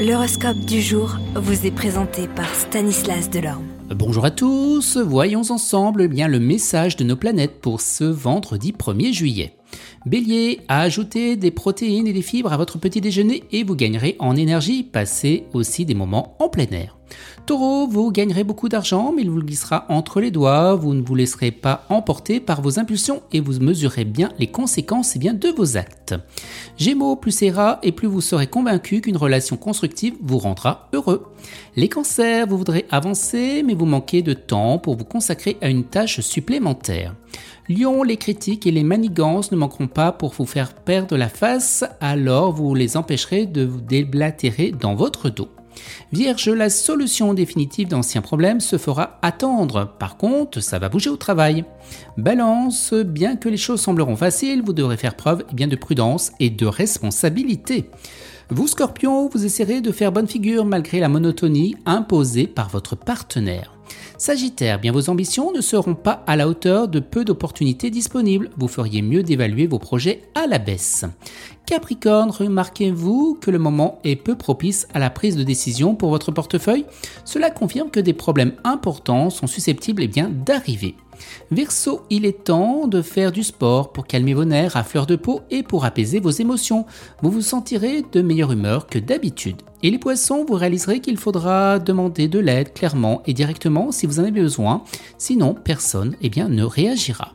L'horoscope du jour vous est présenté par Stanislas Delorme. Bonjour à tous, voyons ensemble bien le message de nos planètes pour ce vendredi 1er juillet. Bélier, ajoutez des protéines et des fibres à votre petit déjeuner et vous gagnerez en énergie. Passez aussi des moments en plein air. Taureau, vous gagnerez beaucoup d'argent, mais il vous glissera entre les doigts. Vous ne vous laisserez pas emporter par vos impulsions et vous mesurez bien les conséquences bien, de vos actes. Gémeaux, plus c'est et plus vous serez convaincu qu'une relation constructive vous rendra heureux. Les cancers, vous voudrez avancer, mais vous manquez de temps pour vous consacrer à une tâche supplémentaire. Lion, les critiques et les manigances ne manqueront pas pour vous faire perdre la face, alors vous les empêcherez de vous déblatérer dans votre dos. Vierge, la solution définitive d'anciens problèmes se fera attendre. Par contre, ça va bouger au travail. Balance, bien que les choses sembleront faciles, vous devrez faire preuve eh bien, de prudence et de responsabilité. Vous, Scorpion, vous essaierez de faire bonne figure malgré la monotonie imposée par votre partenaire. Sagittaire, bien vos ambitions ne seront pas à la hauteur de peu d'opportunités disponibles. Vous feriez mieux d'évaluer vos projets à la baisse. Capricorne, remarquez-vous que le moment est peu propice à la prise de décision pour votre portefeuille? Cela confirme que des problèmes importants sont susceptibles eh d'arriver. Verseau, il est temps de faire du sport pour calmer vos nerfs à fleur de peau et pour apaiser vos émotions. Vous vous sentirez de meilleure humeur que d'habitude. Et les poissons, vous réaliserez qu'il faudra demander de l'aide clairement et directement si vous en avez besoin, sinon personne eh ne réagira.